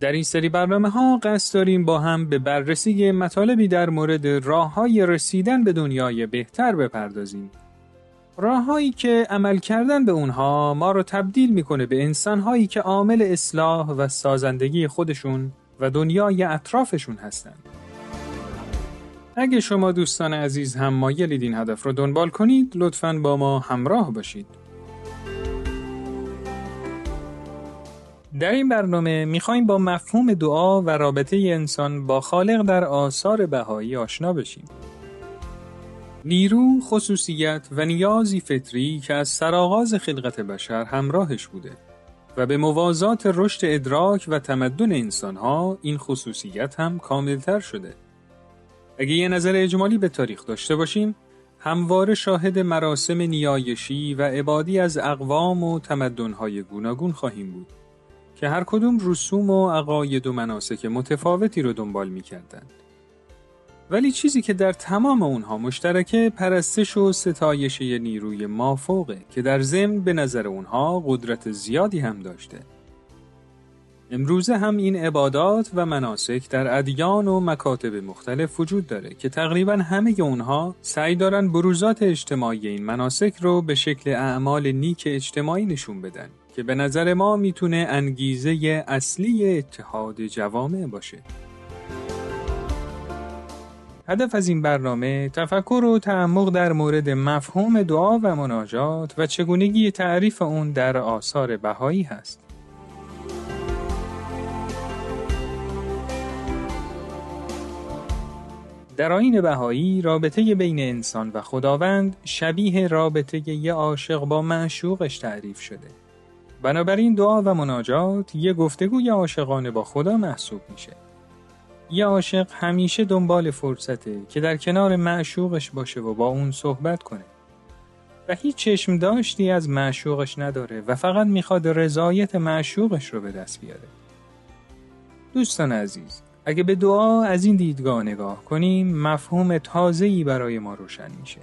در این سری برنامه ها قصد داریم با هم به بررسی مطالبی در مورد راه های رسیدن به دنیای بهتر بپردازیم. راههایی که عمل کردن به اونها ما رو تبدیل می‌کنه به انسانهایی که عامل اصلاح و سازندگی خودشون و دنیای اطرافشون هستند. اگه شما دوستان عزیز هم مایلید این هدف رو دنبال کنید لطفاً با ما همراه باشید. در این برنامه می‌خوایم با مفهوم دعا و رابطه انسان با خالق در آثار بهایی آشنا بشیم. نیرو، خصوصیت و نیازی فطری که از سرآغاز خلقت بشر همراهش بوده و به موازات رشد ادراک و تمدن انسانها این خصوصیت هم کاملتر شده. اگه یه نظر اجمالی به تاریخ داشته باشیم، همواره شاهد مراسم نیایشی و عبادی از اقوام و تمدنهای گوناگون خواهیم بود. که هر کدوم رسوم و عقاید و مناسک متفاوتی رو دنبال می کردند. ولی چیزی که در تمام اونها مشترکه پرستش و ستایش نیروی مافوقه که در ضمن به نظر اونها قدرت زیادی هم داشته. امروزه هم این عبادات و مناسک در ادیان و مکاتب مختلف وجود داره که تقریبا همه اونها سعی دارن بروزات اجتماعی این مناسک رو به شکل اعمال نیک اجتماعی نشون بدن که به نظر ما می‌تونه انگیزه اصلی اتحاد جوامع باشه. هدف از این برنامه تفکر و تعمق در مورد مفهوم دعا و مناجات و چگونگی تعریف اون در آثار بهایی هست. در آین بهایی رابطه بین انسان و خداوند شبیه رابطه یه عاشق با معشوقش تعریف شده. بنابراین دعا و مناجات یه گفتگوی عاشقانه با خدا محسوب میشه. یه عاشق همیشه دنبال فرصته که در کنار معشوقش باشه و با اون صحبت کنه. و هیچ چشم داشتی از معشوقش نداره و فقط می‌خواد رضایت معشوقش رو به دست بیاره. دوستان عزیز، اگه به دعا از این دیدگاه نگاه کنیم مفهوم تازه‌ای برای ما روشن میشه.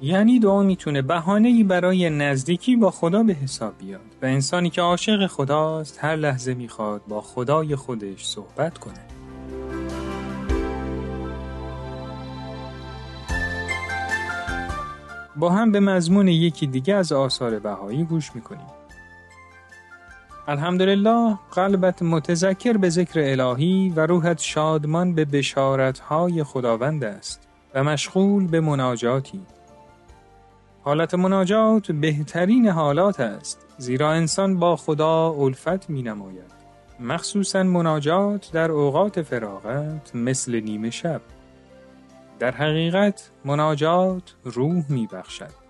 یعنی دعا می‌تونه بهانه‌ای برای نزدیکی با خدا به حساب بیاد و انسانی که عاشق خداست هر لحظه می‌خواد با خدای خودش صحبت کنه. با هم به مضمون یکی دیگه از آثار بهایی گوش می‌کنیم. الحمدلله قلبت متذکر به ذکر الهی و روحت شادمان به بشارتهای خداوند است و مشغول به مناجاتی. حالت مناجات بهترین حالات است زیرا انسان با خدا الفت می نماید مخصوصا مناجات در اوقات فراغت مثل نیمه شب. در حقیقت مناجات روح می بخشد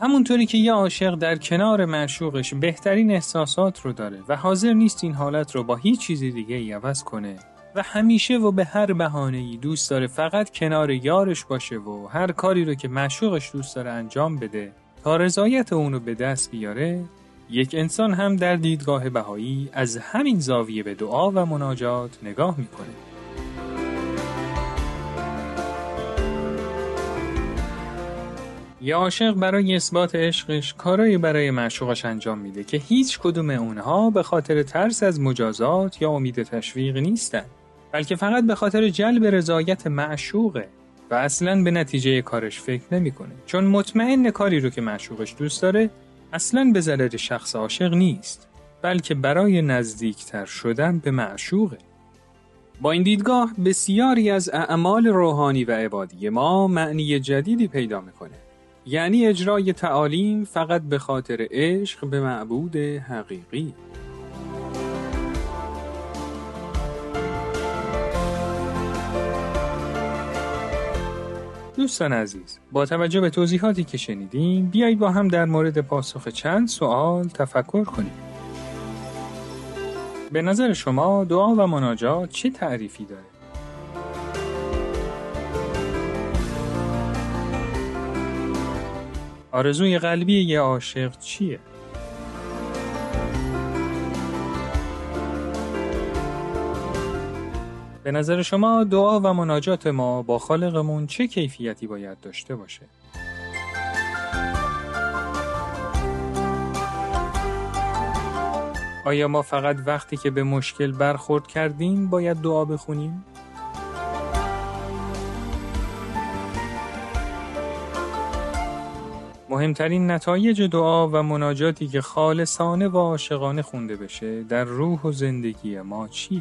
همونطوری که یه عاشق در کنار معشوقش بهترین احساسات رو داره و حاضر نیست این حالت رو با هیچ چیز دیگه ای عوض کنه و همیشه و به هر بهانه ای دوست داره فقط کنار یارش باشه و هر کاری رو که معشوقش دوست داره انجام بده تا رضایت اونو به دست بیاره یک انسان هم در دیدگاه بهایی از همین زاویه به دعا و مناجات نگاه می‌کنه. یه عاشق برای اثبات عشقش کارایی برای معشوقش انجام میده که هیچ کدوم اونها به خاطر ترس از مجازات یا امید تشویق نیستن بلکه فقط به خاطر جلب رضایت معشوقه و اصلا به نتیجه کارش فکر نمی‌کنه. چون مطمئن کاری رو که معشوقش دوست داره اصلا به ضرر شخص عاشق نیست بلکه برای نزدیکتر شدن به معشوقه. با این دیدگاه بسیاری از اعمال روحانی و عبادی ما معنی جدیدی پیدا می‌کنه. یعنی اجرای تعالیم فقط به خاطر عشق به معبود حقیقی دوستان عزیز با توجه به توضیحاتی که شنیدیم بیایید با هم در مورد پاسخ چند سوال تفکر کنیم به نظر شما دعا و مناجات چه تعریفی داره؟ آرزوی قلبی یه عاشق چیه؟ به نظر شما دعا و مناجات ما با خالقمون چه کیفیتی باید داشته باشه؟ آیا ما فقط وقتی که به مشکل برخورد کردیم باید دعا بخونیم؟ مهمترین نتایج دعا و مناجاتی که خالصانه و عاشقانه خونده بشه در روح و زندگی ما چیه؟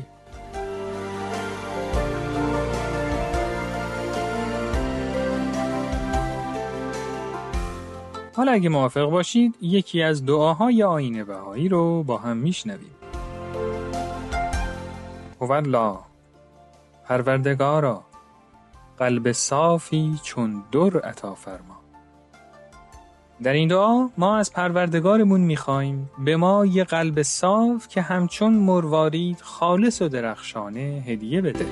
حالا اگه موافق باشید یکی از دعاهای آینه بهایی رو با هم میشنویم. هوالله پروردگارا قلب صافی چون در عطا فرما در این دعا ما از پروردگارمون می‌خوایم به ما یه قلب صاف که همچون مروارید خالص و درخشانه هدیه بده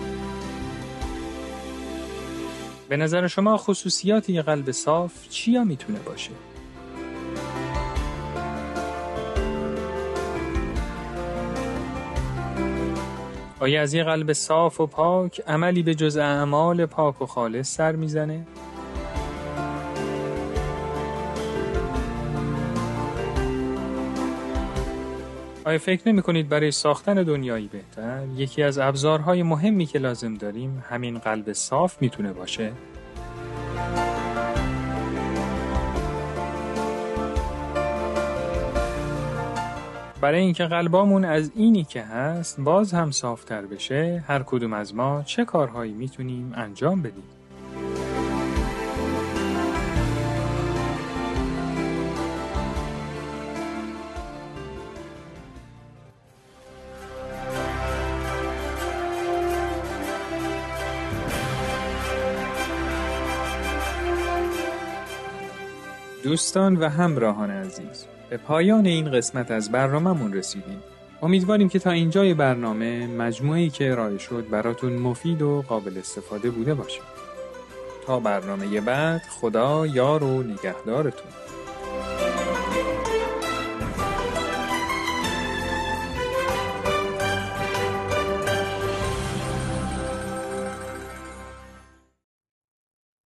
به نظر شما خصوصیات یه قلب صاف چیا می‌تونه باشه؟ آیا از یه قلب صاف و پاک عملی به جز اعمال پاک و خالص سر می‌زنه؟ آیا فکر نمی کنید برای ساختن دنیایی بهتر یکی از ابزارهای مهمی که لازم داریم همین قلب صاف می‌تونه باشه؟ برای اینکه قلبامون از اینی که هست باز هم صافتر بشه هر کدوم از ما چه کارهایی می‌تونیم انجام بدیم دوستان و همراهان عزیز به پایان این قسمت از برنامهمون رسیدیم. امیدواریم که تا اینجای برنامه مجموعی که ارائه شد براتون مفید و قابل استفاده بوده باشه. تا برنامه بعد خدا یار و نگهدارتون.